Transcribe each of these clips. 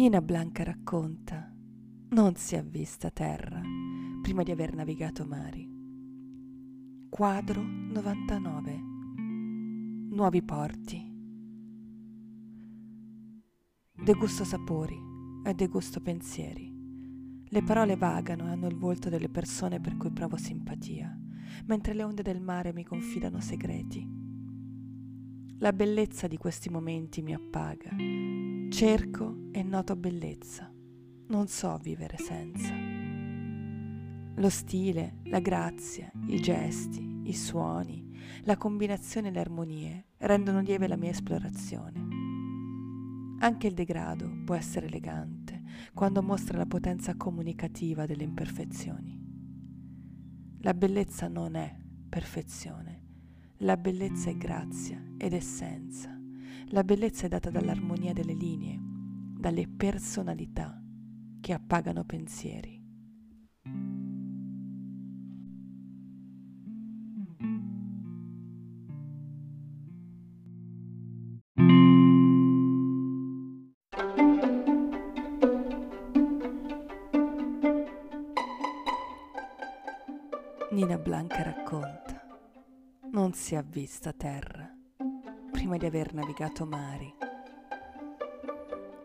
Nina Blanca racconta, non si è vista terra prima di aver navigato mari. Quadro 99. Nuovi porti. Degusto sapori e degusto pensieri. Le parole vagano e hanno il volto delle persone per cui provo simpatia, mentre le onde del mare mi confidano segreti. La bellezza di questi momenti mi appaga. Cerco e noto bellezza. Non so vivere senza. Lo stile, la grazia, i gesti, i suoni, la combinazione e le armonie rendono lieve la mia esplorazione. Anche il degrado può essere elegante quando mostra la potenza comunicativa delle imperfezioni. La bellezza non è perfezione, la bellezza è grazia ed essenza. La bellezza è data dall'armonia delle linee, dalle personalità che appagano pensieri. Nina Blanca racconta, non si è vista terra prima di aver navigato mari.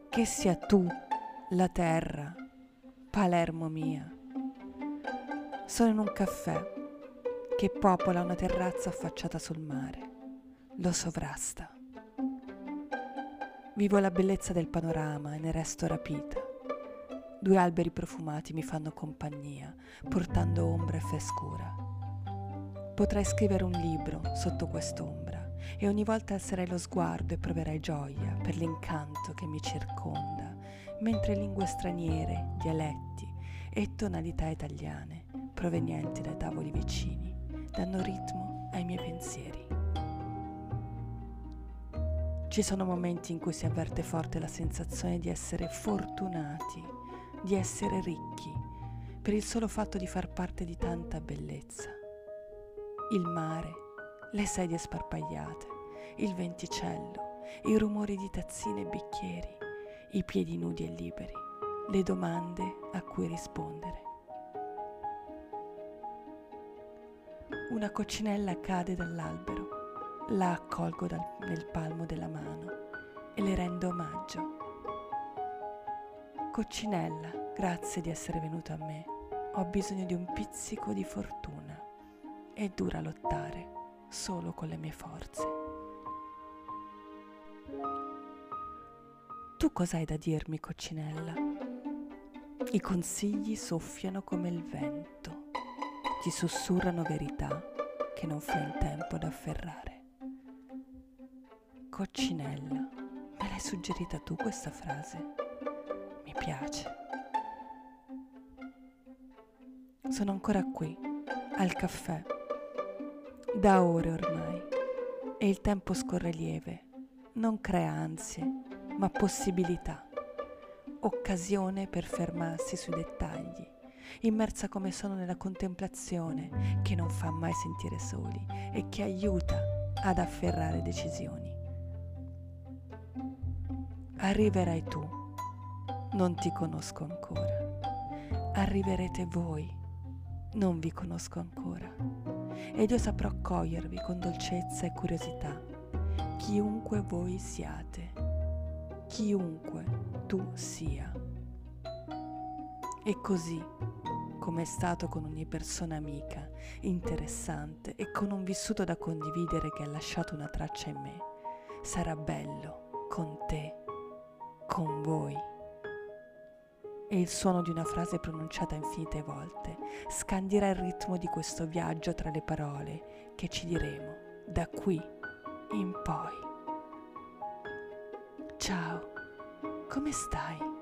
Che sia tu la terra, Palermo mia. Sono in un caffè che popola una terrazza affacciata sul mare, lo sovrasta. Vivo la bellezza del panorama e ne resto rapita. Due alberi profumati mi fanno compagnia, portando ombra e frescura. Potrei scrivere un libro sotto quest'ombra e ogni volta alzerei lo sguardo e proverai gioia per l'incanto che mi circonda, mentre lingue straniere, dialetti e tonalità italiane, provenienti dai tavoli vicini, danno ritmo ai miei pensieri. Ci sono momenti in cui si avverte forte la sensazione di essere fortunati, di essere ricchi, per il solo fatto di far parte di tanta bellezza. Il mare, le sedie sparpagliate, il venticello, i rumori di tazzine e bicchieri, i piedi nudi e liberi, le domande a cui rispondere. Una coccinella cade dall'albero la accolgo dal, nel palmo della mano e le rendo omaggio. Coccinella, grazie di essere venuto a me. Ho bisogno di un pizzico di fortuna. È dura lottare solo con le mie forze. Tu cos'hai da dirmi, coccinella? I consigli soffiano come il vento, ti sussurrano verità che non fai in tempo ad afferrare. Coccinella, me l'hai suggerita tu questa frase? Mi piace. Sono ancora qui, al caffè, da ore ormai, e il tempo scorre lieve, non crea ansie, ma possibilità, occasione per fermarsi sui dettagli, immersa come sono nella contemplazione che non fa mai sentire soli e che aiuta ad afferrare decisioni. Arriverai tu, non ti conosco ancora. Arriverete voi, non vi conosco ancora. Ed io saprò accogliervi con dolcezza e curiosità, chiunque voi siate, chiunque tu sia. E così, come è stato con ogni persona amica, interessante e con un vissuto da condividere che ha lasciato una traccia in me, sarà bello con te con voi. E il suono di una frase pronunciata infinite volte scandirà il ritmo di questo viaggio tra le parole che ci diremo da qui in poi. Ciao, come stai?